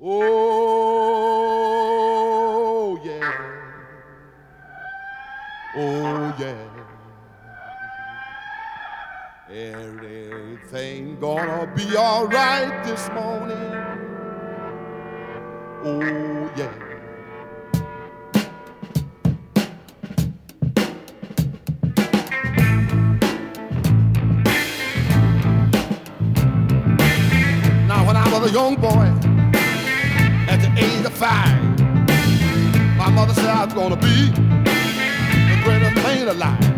Oh, yeah. Oh, yeah. Everything gonna be alright this morning. Oh, yeah. Now, when I was a young boy, life's gonna be the greatest pain of life.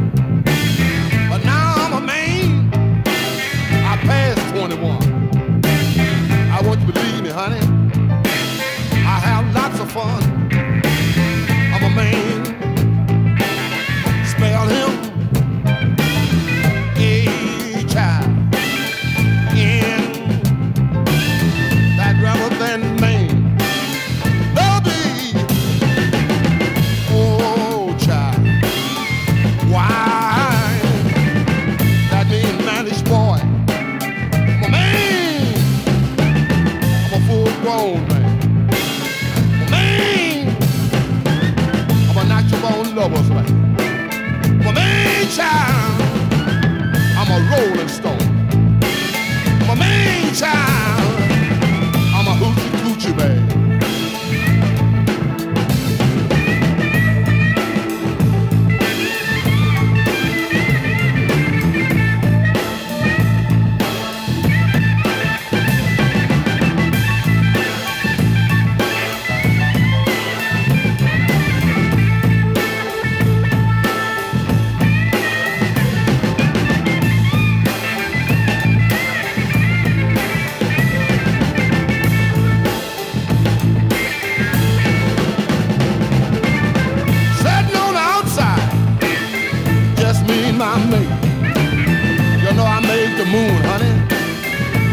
moon, honey.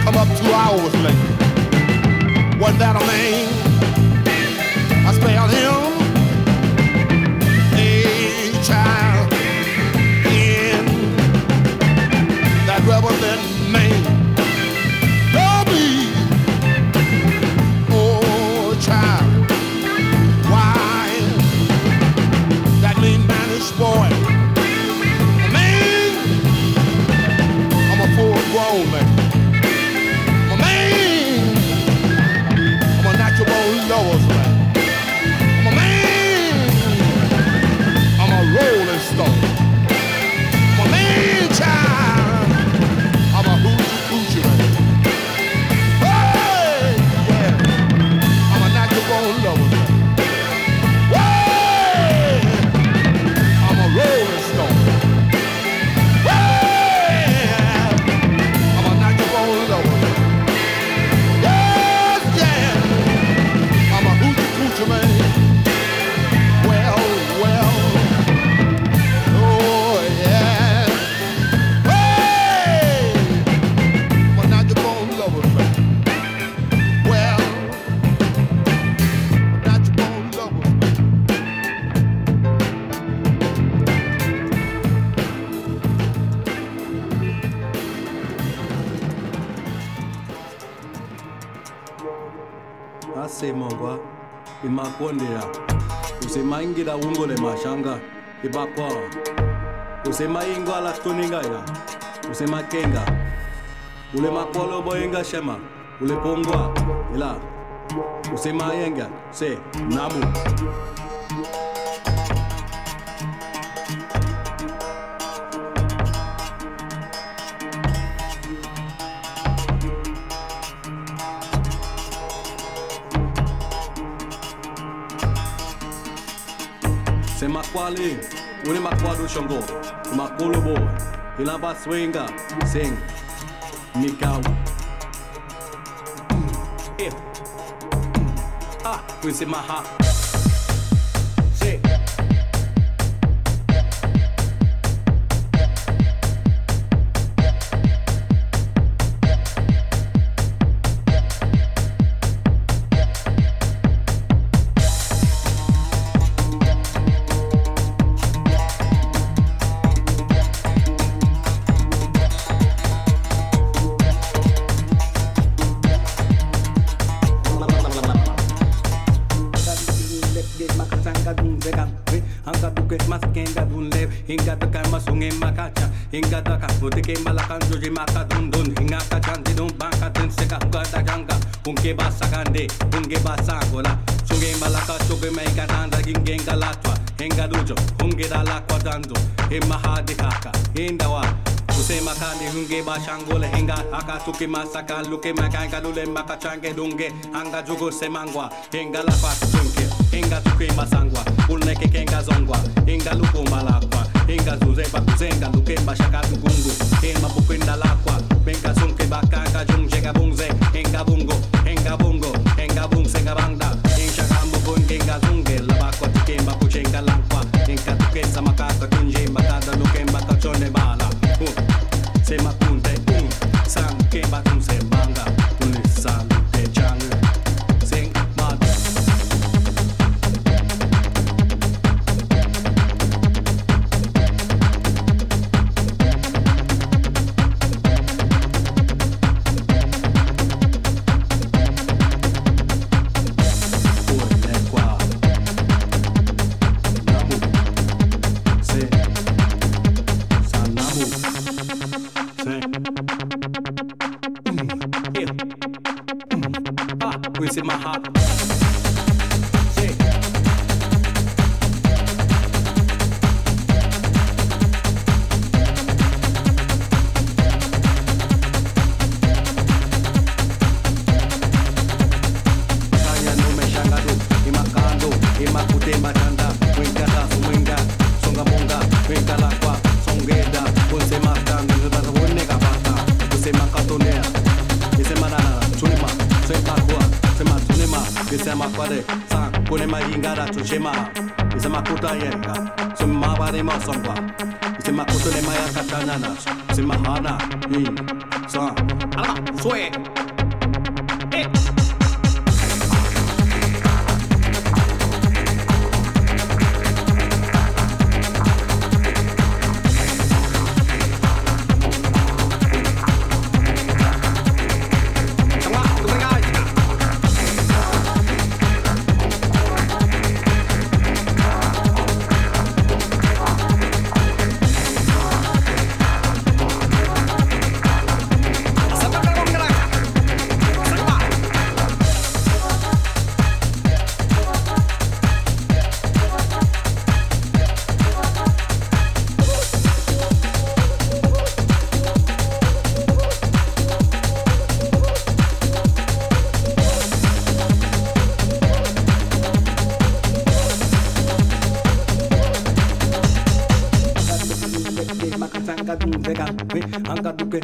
Come up two hours late. Wasn't that a man? I spelled him a child in that rubber band. ibakwa usema ingwa la tuninga ya usema kenga ule makolo boinga shema ule pongwa ila usema yenga se namu Sema qual é? ule shongo, makulu boy, ilamba swenga sing, migawo eh. ah, kwisimaha hinge makacha inga taka puti udike malakan joji maka dun dun hinga ka chandi dun banka dun se ka huka da janga unke basa kande unke basa gola chunge malaka chuge mai ka danda ginge galatwa inga dujo unke dala kwa dando he maha dikaka hindawa उसे मका निहुंगे बाशांगोल हेंगा आका सुके मासका लुके मकाएगा लुले मका चांगे डूँगे आंगा जुगो से मांगवा हेंगा लपा चुंके हेंगा चुके मसांगवा उल्ने के केंगा जोंगवा हेंगा लुको मालाक्वा luko malakwa henga zuze ba kuzenga luke mashaka tukungu hema bukwenda lakwa benga sunke bakanga jungje gabungze henga bungo henga bungo henga bungse gabangda henga gambo bungenga zunge labakwa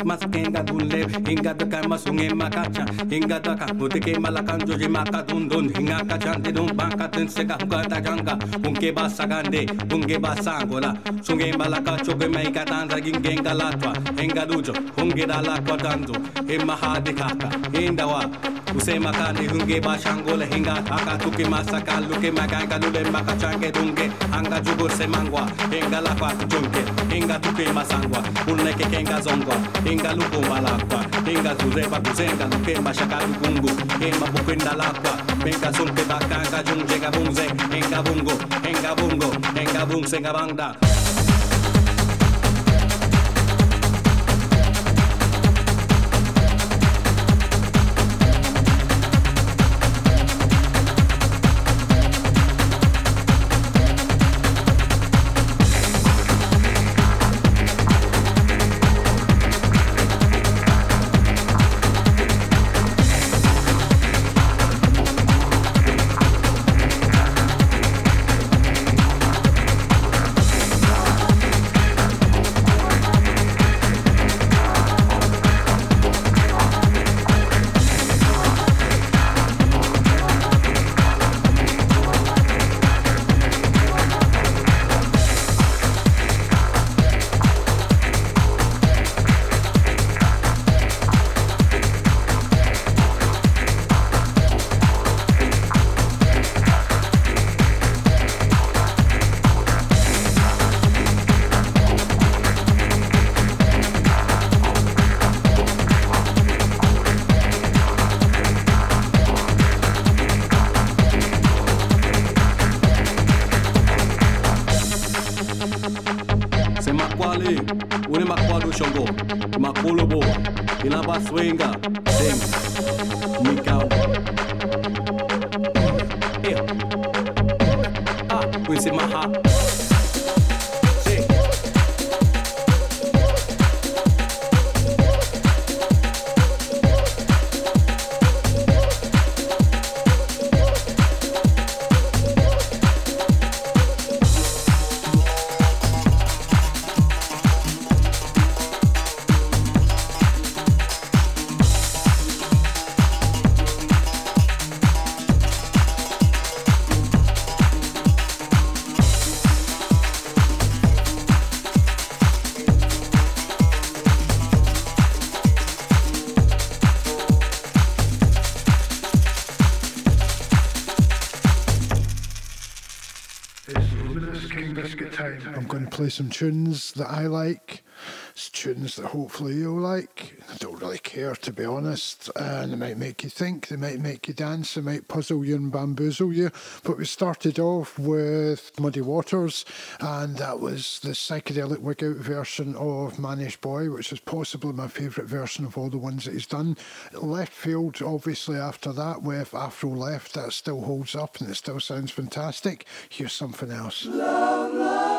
maskenga dunle hinga de kama sunge makacha hinga da ka mud के मलकन जो जिमा का धुन धुन हिंगा का जानते धुन बांका तिन से का हुंगा ता जंगा उनके बात सगांदे उनके बात सांगोला सुंगे मलका चोगे मैं का तान रगिंग गेंगा लातवा हिंगा दूजो हुंगे डाला को दांदो हे महा दिखा का हिंदवा उसे मका निहुंगे बाशांगो लहिंगा आका तुके मासाका लुके मगाएगा लुले मका चांगे दूँगे। आंगा जुगुर से मांगवा हेंगा लापा जुंगे हेंगा तुके मासांगवा उल्ने के केंगा जोंगवा। हेंगा लुको मालाक्वा हेंगा जुरे बागुजेंगा लुके माशाका लुकुंगु Hema बुकिंडा लाक्वा Venga sulke bakanga jungjega bungze, enga bungo, enga bungo, enga bungse enga banga. Play some tunes that I like, tunes that hopefully you'll like. I don't really care, to be honest. And they might make you think, they might make you dance, they might puzzle you and bamboozle you. But we started off with Muddy Waters, and that was the psychedelic wig out version of Mannish Boy, which is possibly my favourite version of all the ones that he's done. Leftfield, obviously, after that, with Afro Left, that still holds up and it still sounds fantastic. Here's something else. Love, love,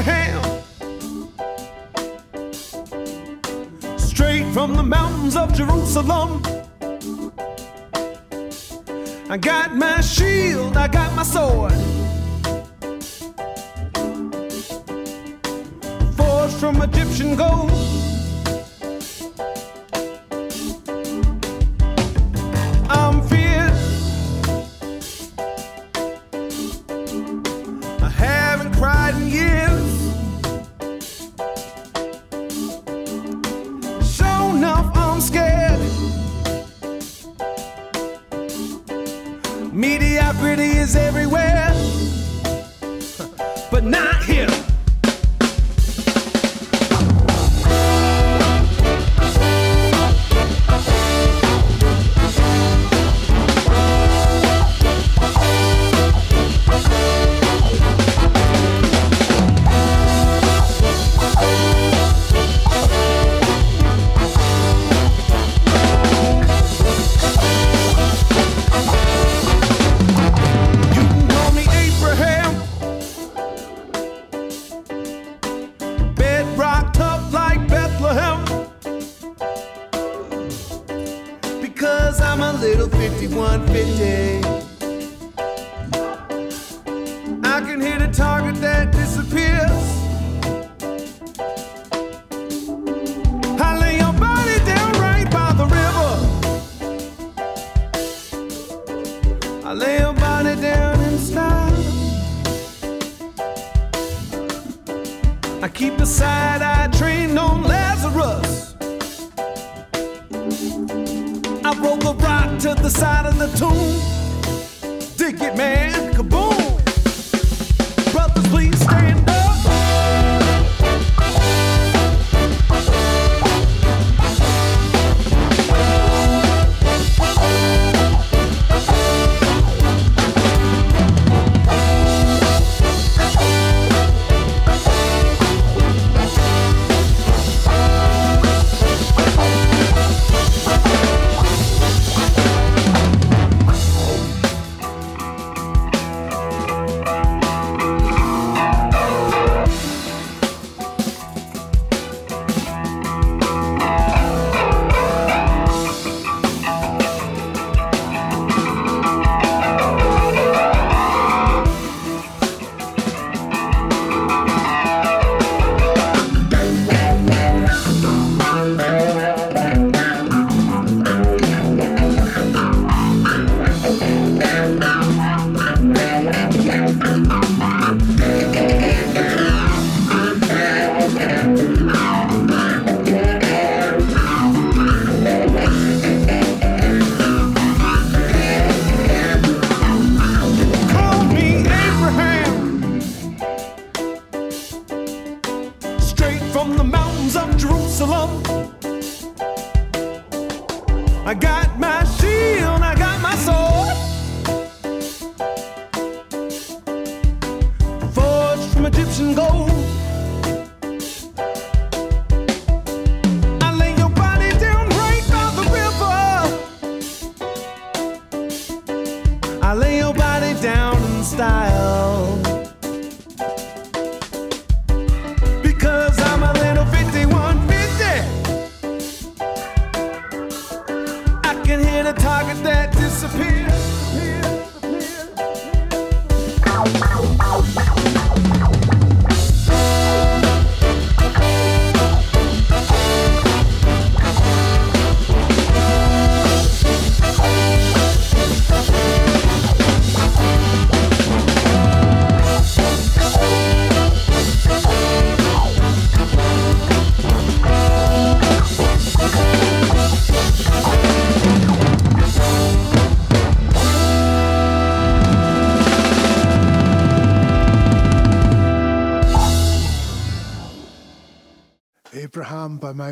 Abraham. Straight from the mountains of Jerusalem. I got my shield, I got my sword. Forged from Egyptian gold.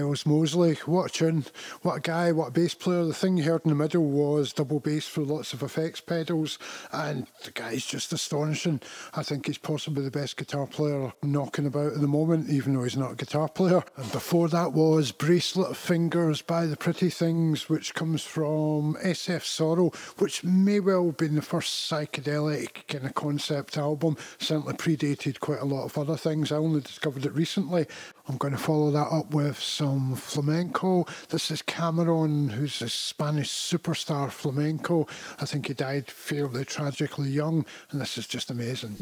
Miles Mosley. What a tune, what a guy, what a bass player. The thing you heard in the middle was double bass for lots of effects pedals, and the guy's just astonishing. I think he's possibly the best guitar player knocking about at the moment, even though he's not a guitar player. And before that was Bracelet of Fingers by The Pretty Things, which comes from SF Sorrow, which may well have been the first psychedelic kind of concept album. Certainly predated quite a lot of other things. I only discovered it recently. I'm going to follow that up with some flamenco. This is Camarón, who's a Spanish superstar flamenco. I think he died fairly tragically young, and this is just amazing.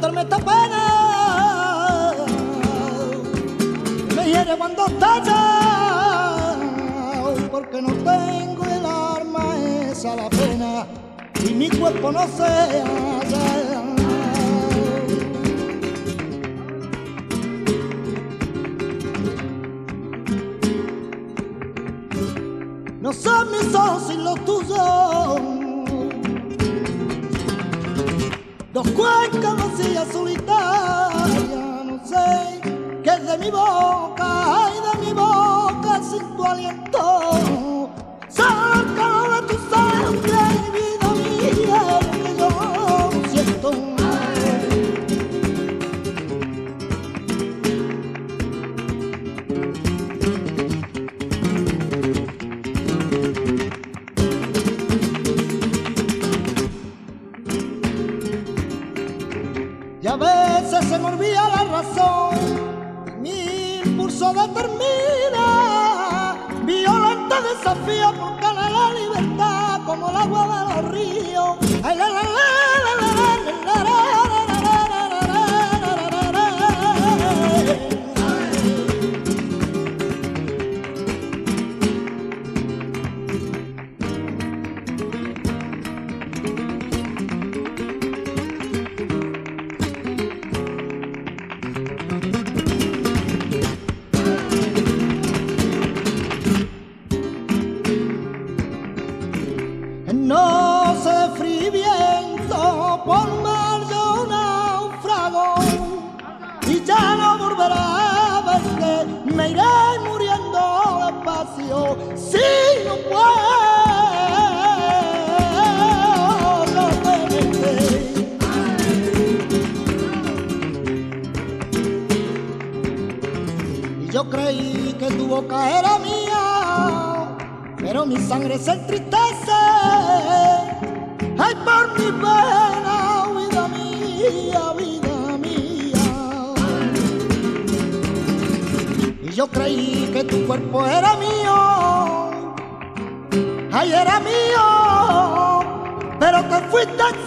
Quitarme esta pena me hiere cuando estalla porque no tengo el arma esa la pena y mi cuerpo no se halla. No son mis ojos sin los tuyos Dos cuencas vacías solitarias, no sé qué es de mi boca, ay de mi boca sin tu aliento. La razón, mi impulso determina, violento desafío por la libertad como el agua de los ríos. Creí que tu boca era mía, pero mi sangre se entristece. Ay, por mi pena, vida mía, vida mía. Y yo creí que tu cuerpo era mío, ay, era mío, pero te fuiste en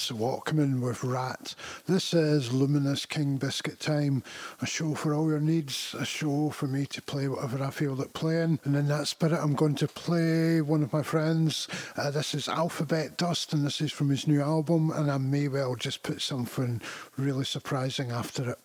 that's Walkman with Rat. This is Luminous King Biscuit Time, a show for all your needs, a show for me to play whatever I feel like playing. And in that spirit, I'm going to play one of my friends. Uh, this is Alphabet Dust, and this is from his new album. And I may well just put something really surprising after it.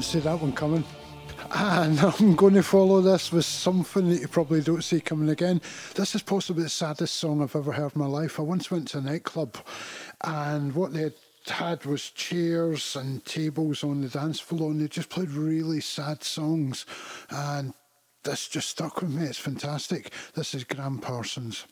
didn't see that one coming. And I'm going to follow this with something that you probably don't see coming again. This is possibly the saddest song I've ever heard in my life. I once went to a nightclub, and what they had was chairs and tables on the dance floor, and they just played really sad songs. And this just stuck with me. It's fantastic. This is Gram Parsons.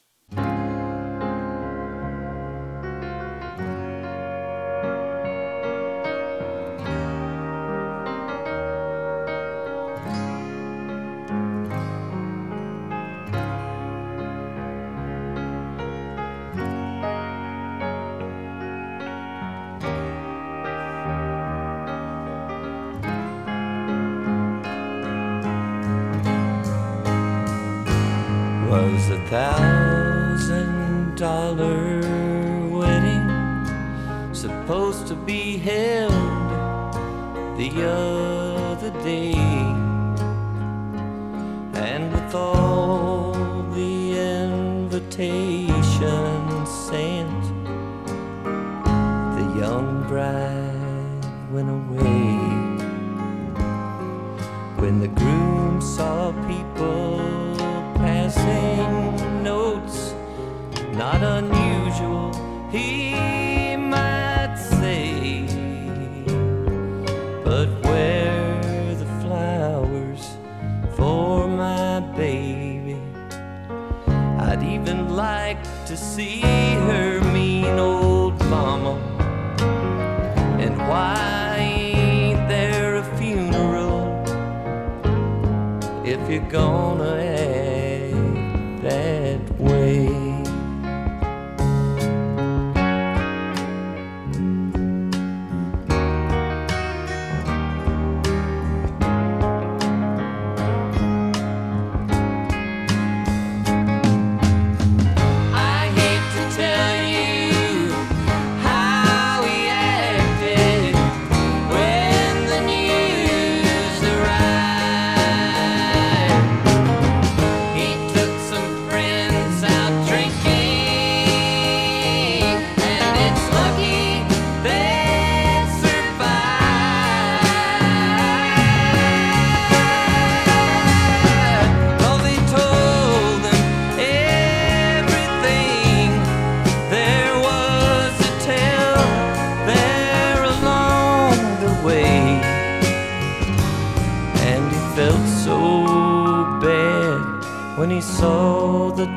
thousand dollar wedding supposed to be held the other day. And with all the invitations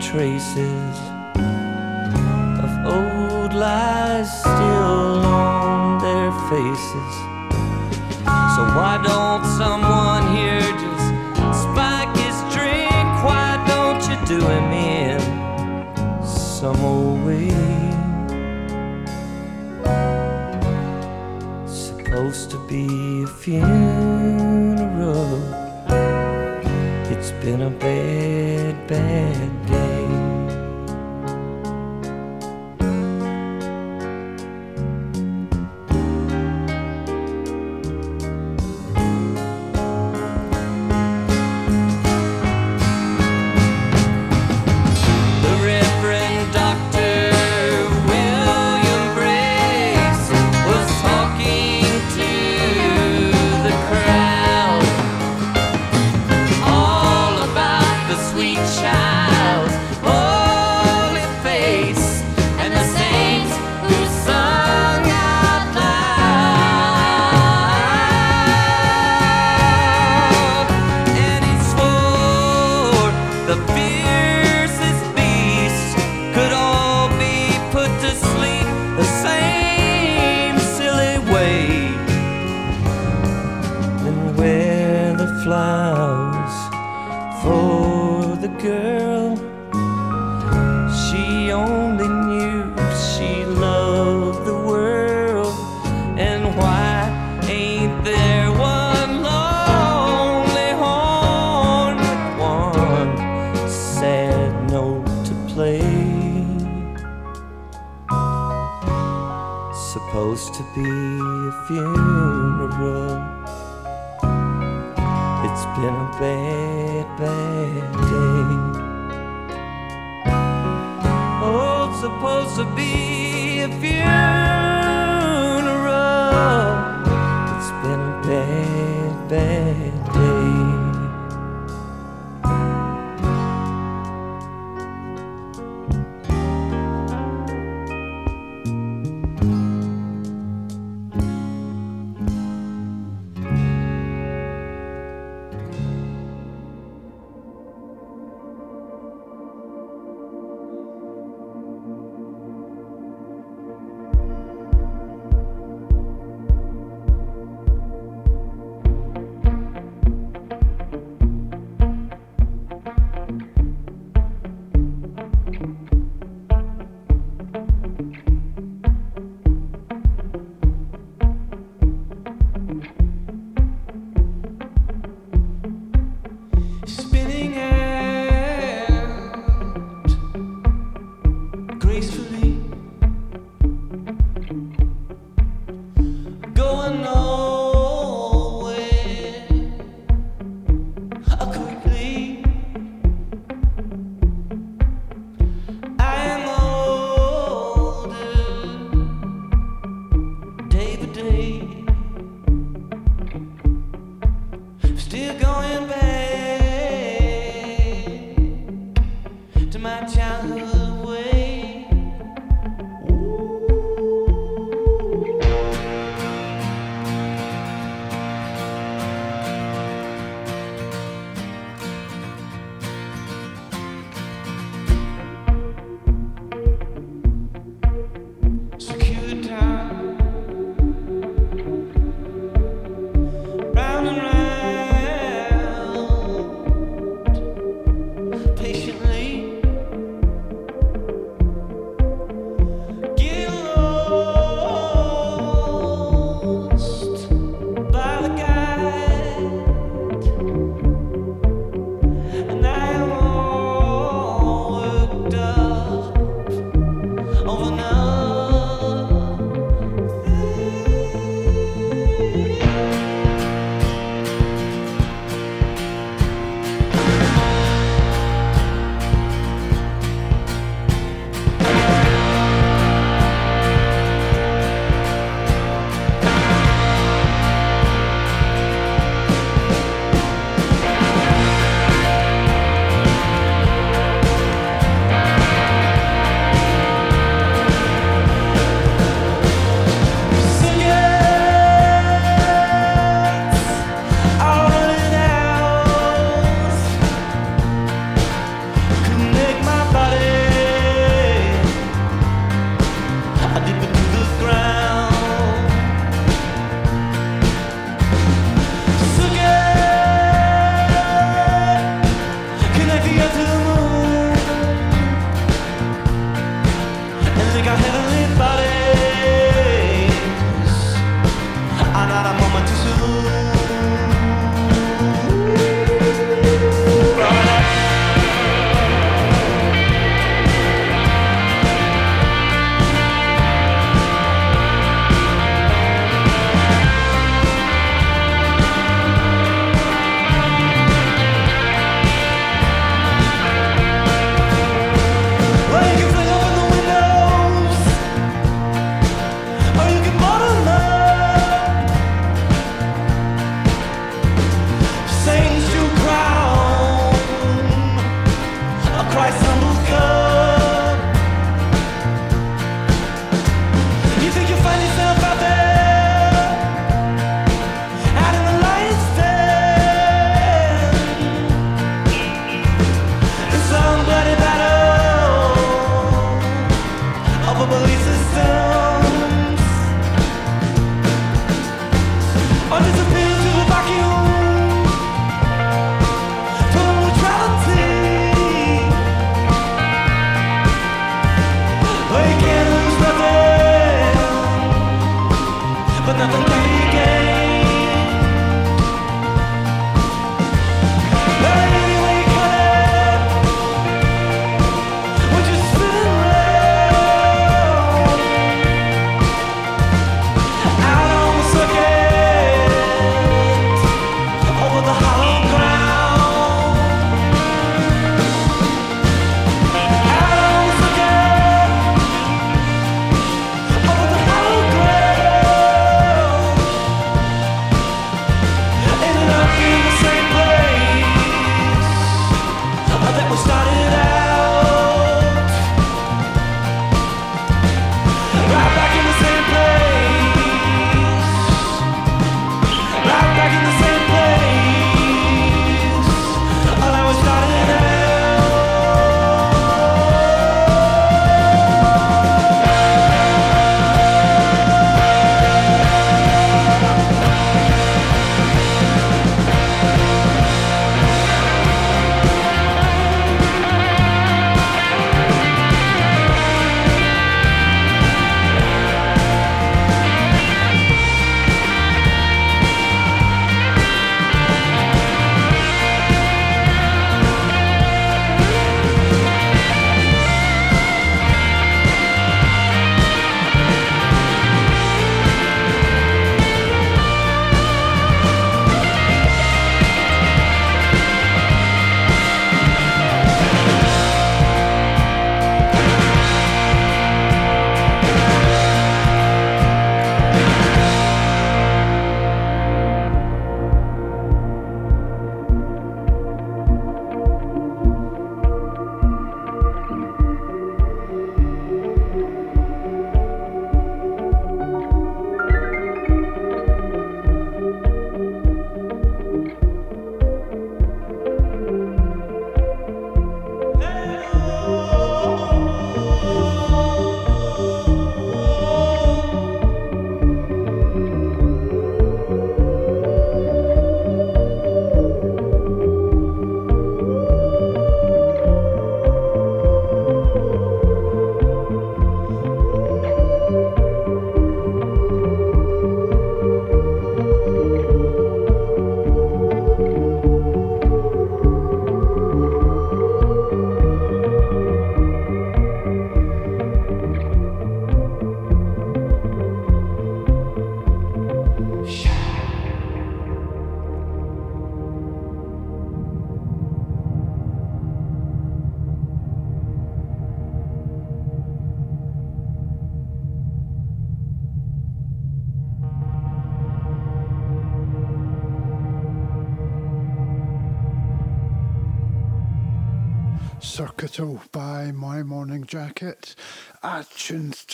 traces. It's been a bad, bad day. Oh, it's supposed to be a funeral. lovable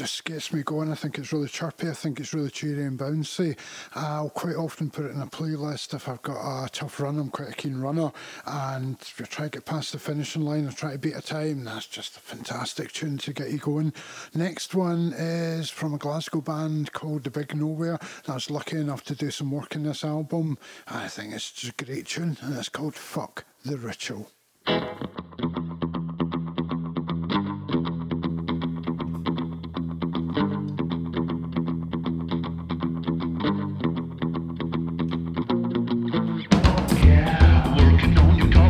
just gets me going. I think it's really chirpy. I think it's really cheery and bouncy. I'll quite often put it in a playlist if I've got a tough run. I'm quite a keen runner, and if you're trying to get past the finishing line or try to beat a time, that's just a fantastic tune to get you going. Next one is from a Glasgow band called The Big Nowhere. I was lucky enough to do some work in this album. I think it's just a great tune, and it's called Fuck the Ritual.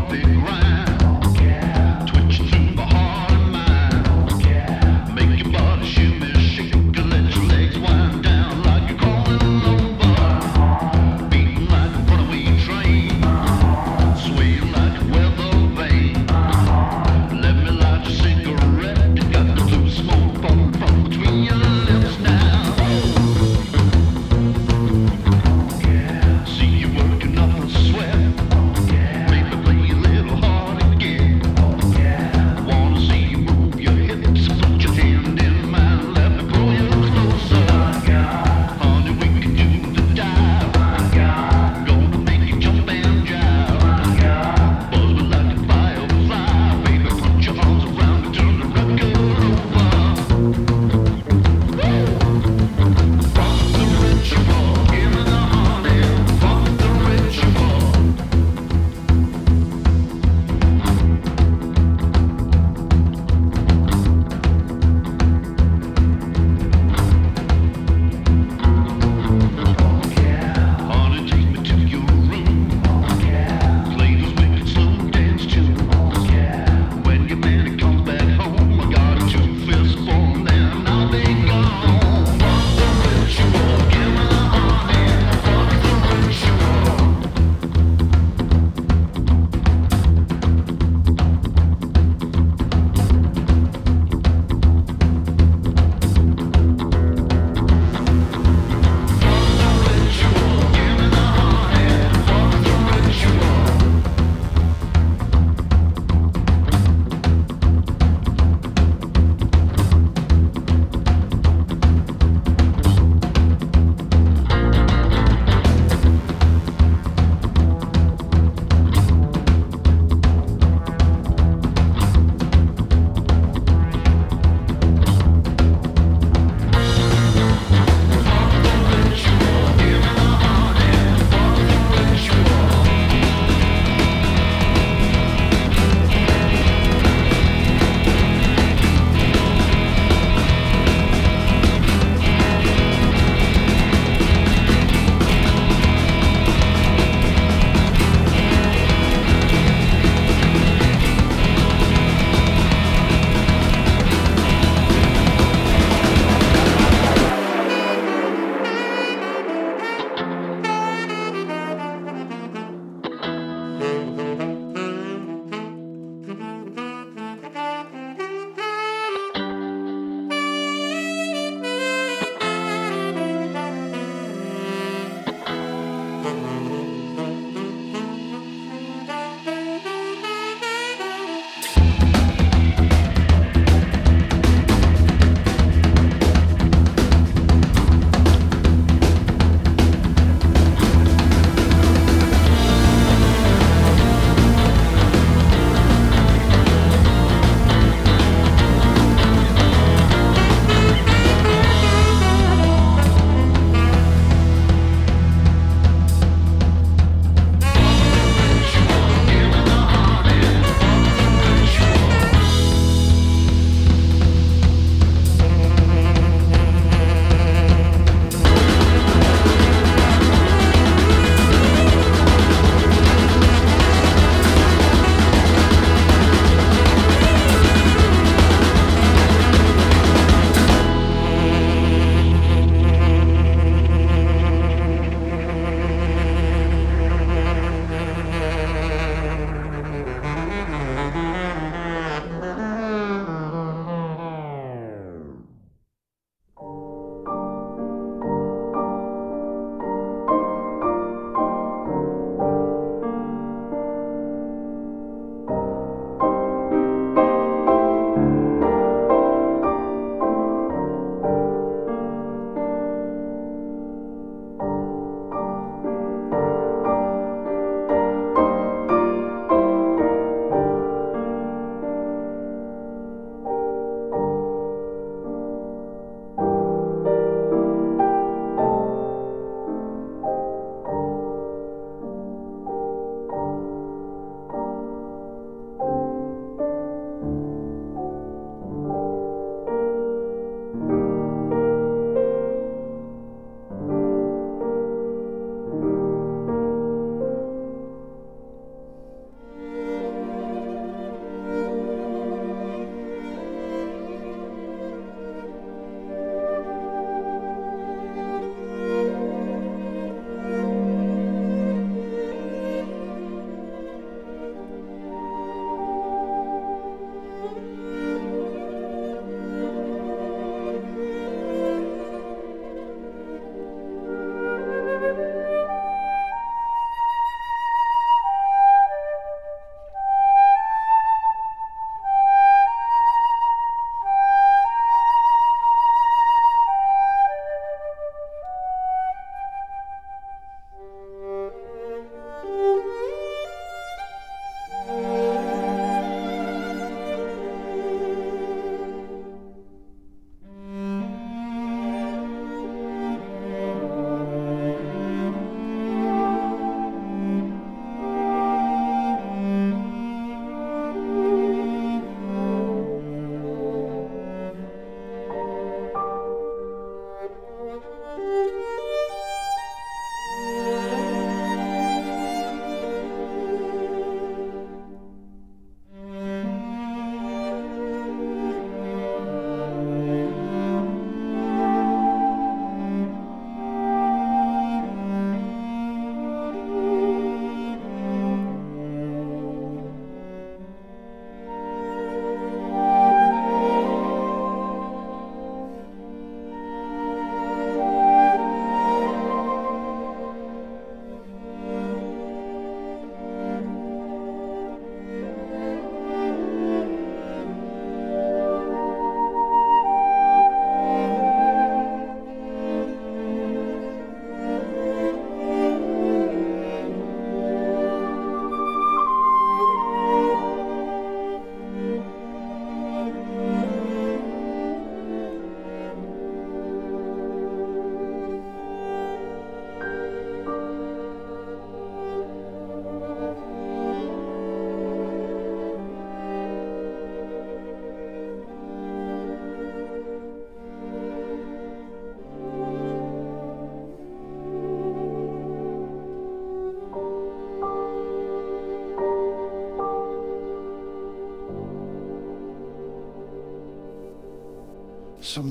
On your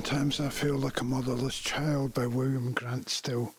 Sometimes I Feel Like a Motherless Child by William Grant Still.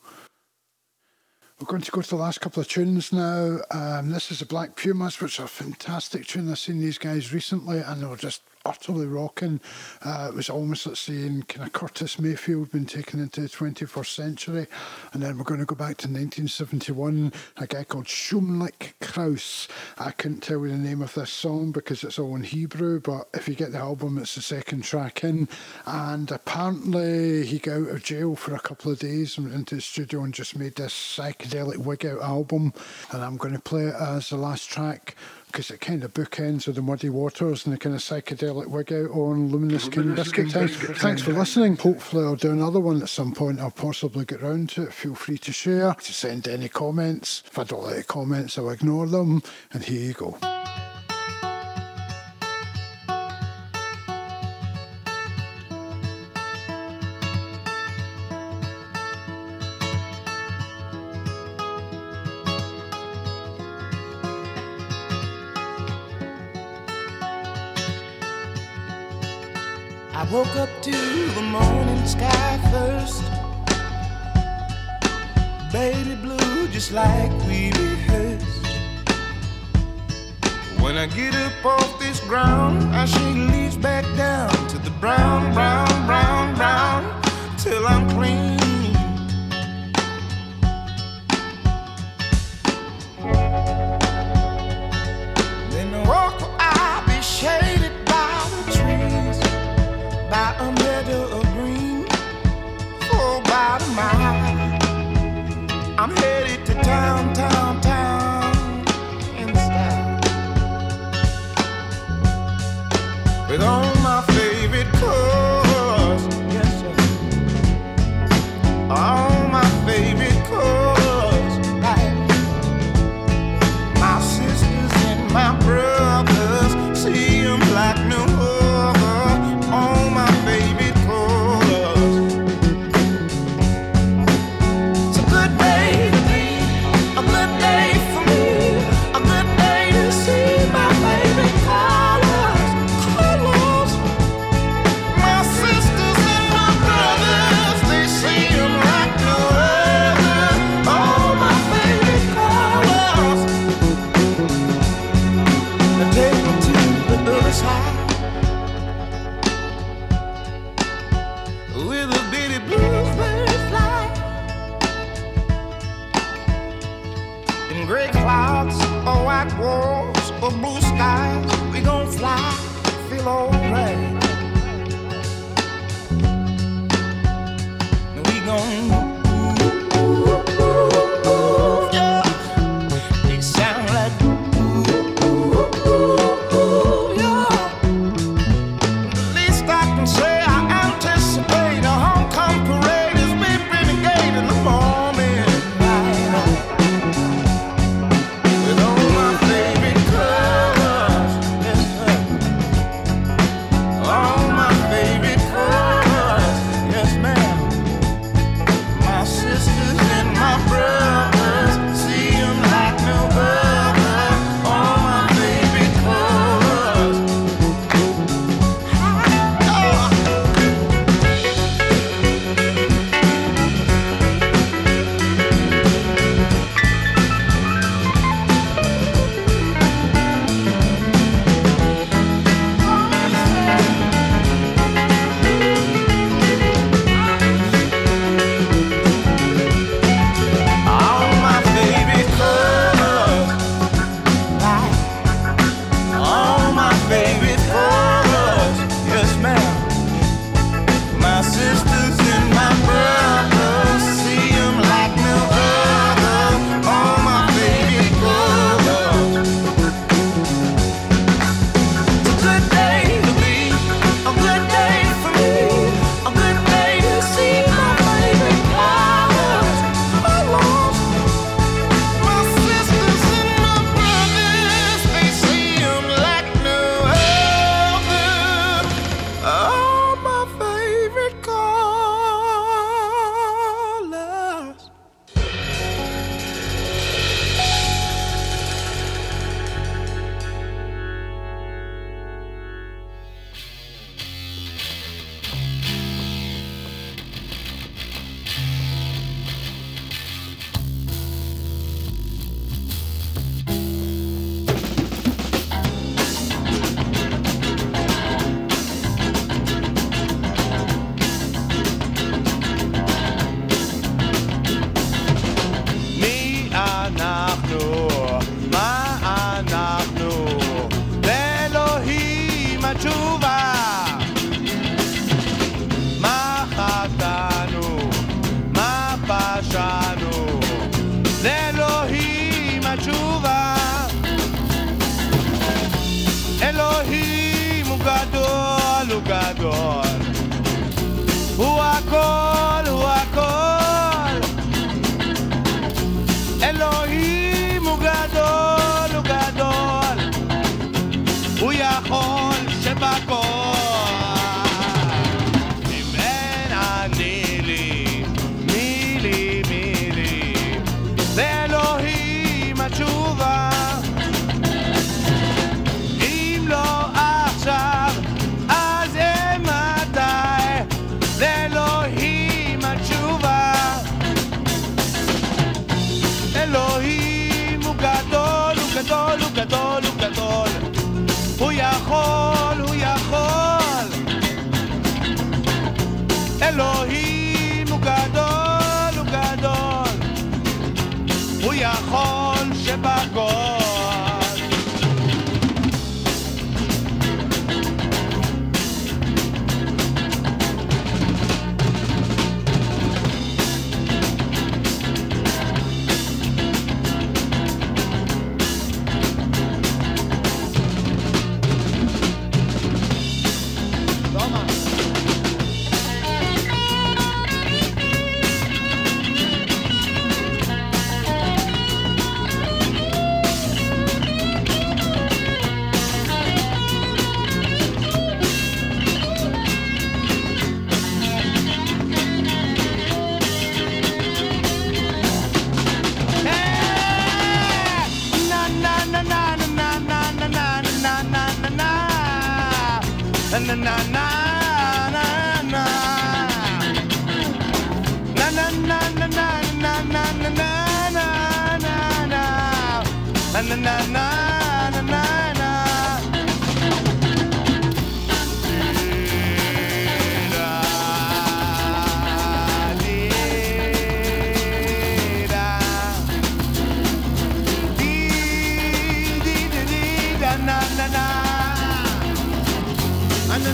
We're going to go to the last couple of tunes now. Um, this is the Black Pumas, which are a fantastic tune. I've seen these guys recently and they were just utterly rocking. Uh, it was almost like seeing kind of Curtis Mayfield being taken into the 21st century. And then we're going to go back to 1971, a guy called Shmulik Kraus. I couldn't tell you the name of this song because it's all in Hebrew, but if you get the album, it's the second track in. And apparently, he got out of jail for a couple of days and went into the studio and just made this psychedelic wig out album. And I'm going to play it as the last track because it kind of bookends with the muddy waters and the kind of psychedelic wig out on luminous King biscuit time. Thanks for listening. Hopefully, I'll do another one at some point. I'll possibly get round to it. Feel free to share, to send any comments. If I don't like the comments, I'll ignore them. And here you go. Get up off this ground, I she leaves back down to the brown, brown, brown, brown, till I'm clean. Then the walk I'll be shaded by the trees by a meadow of green for about a mile. I'm headed to town,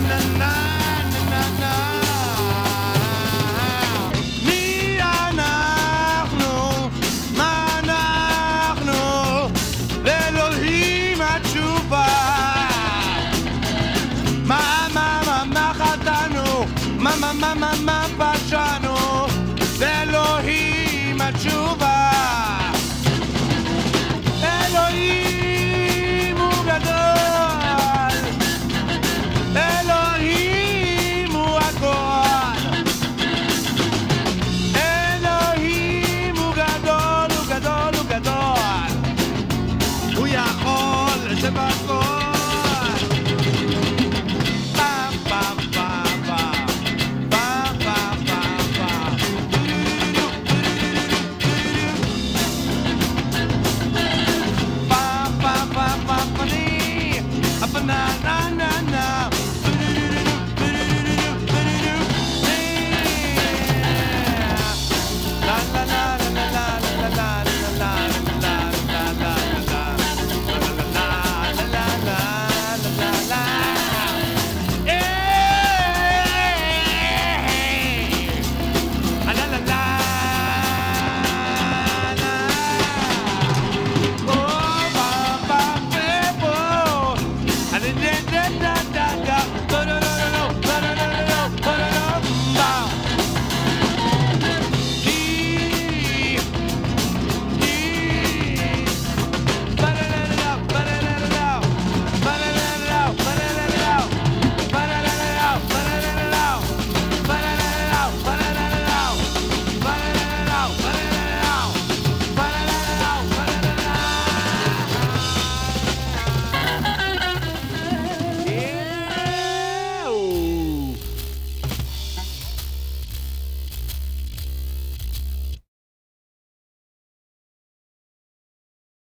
na na na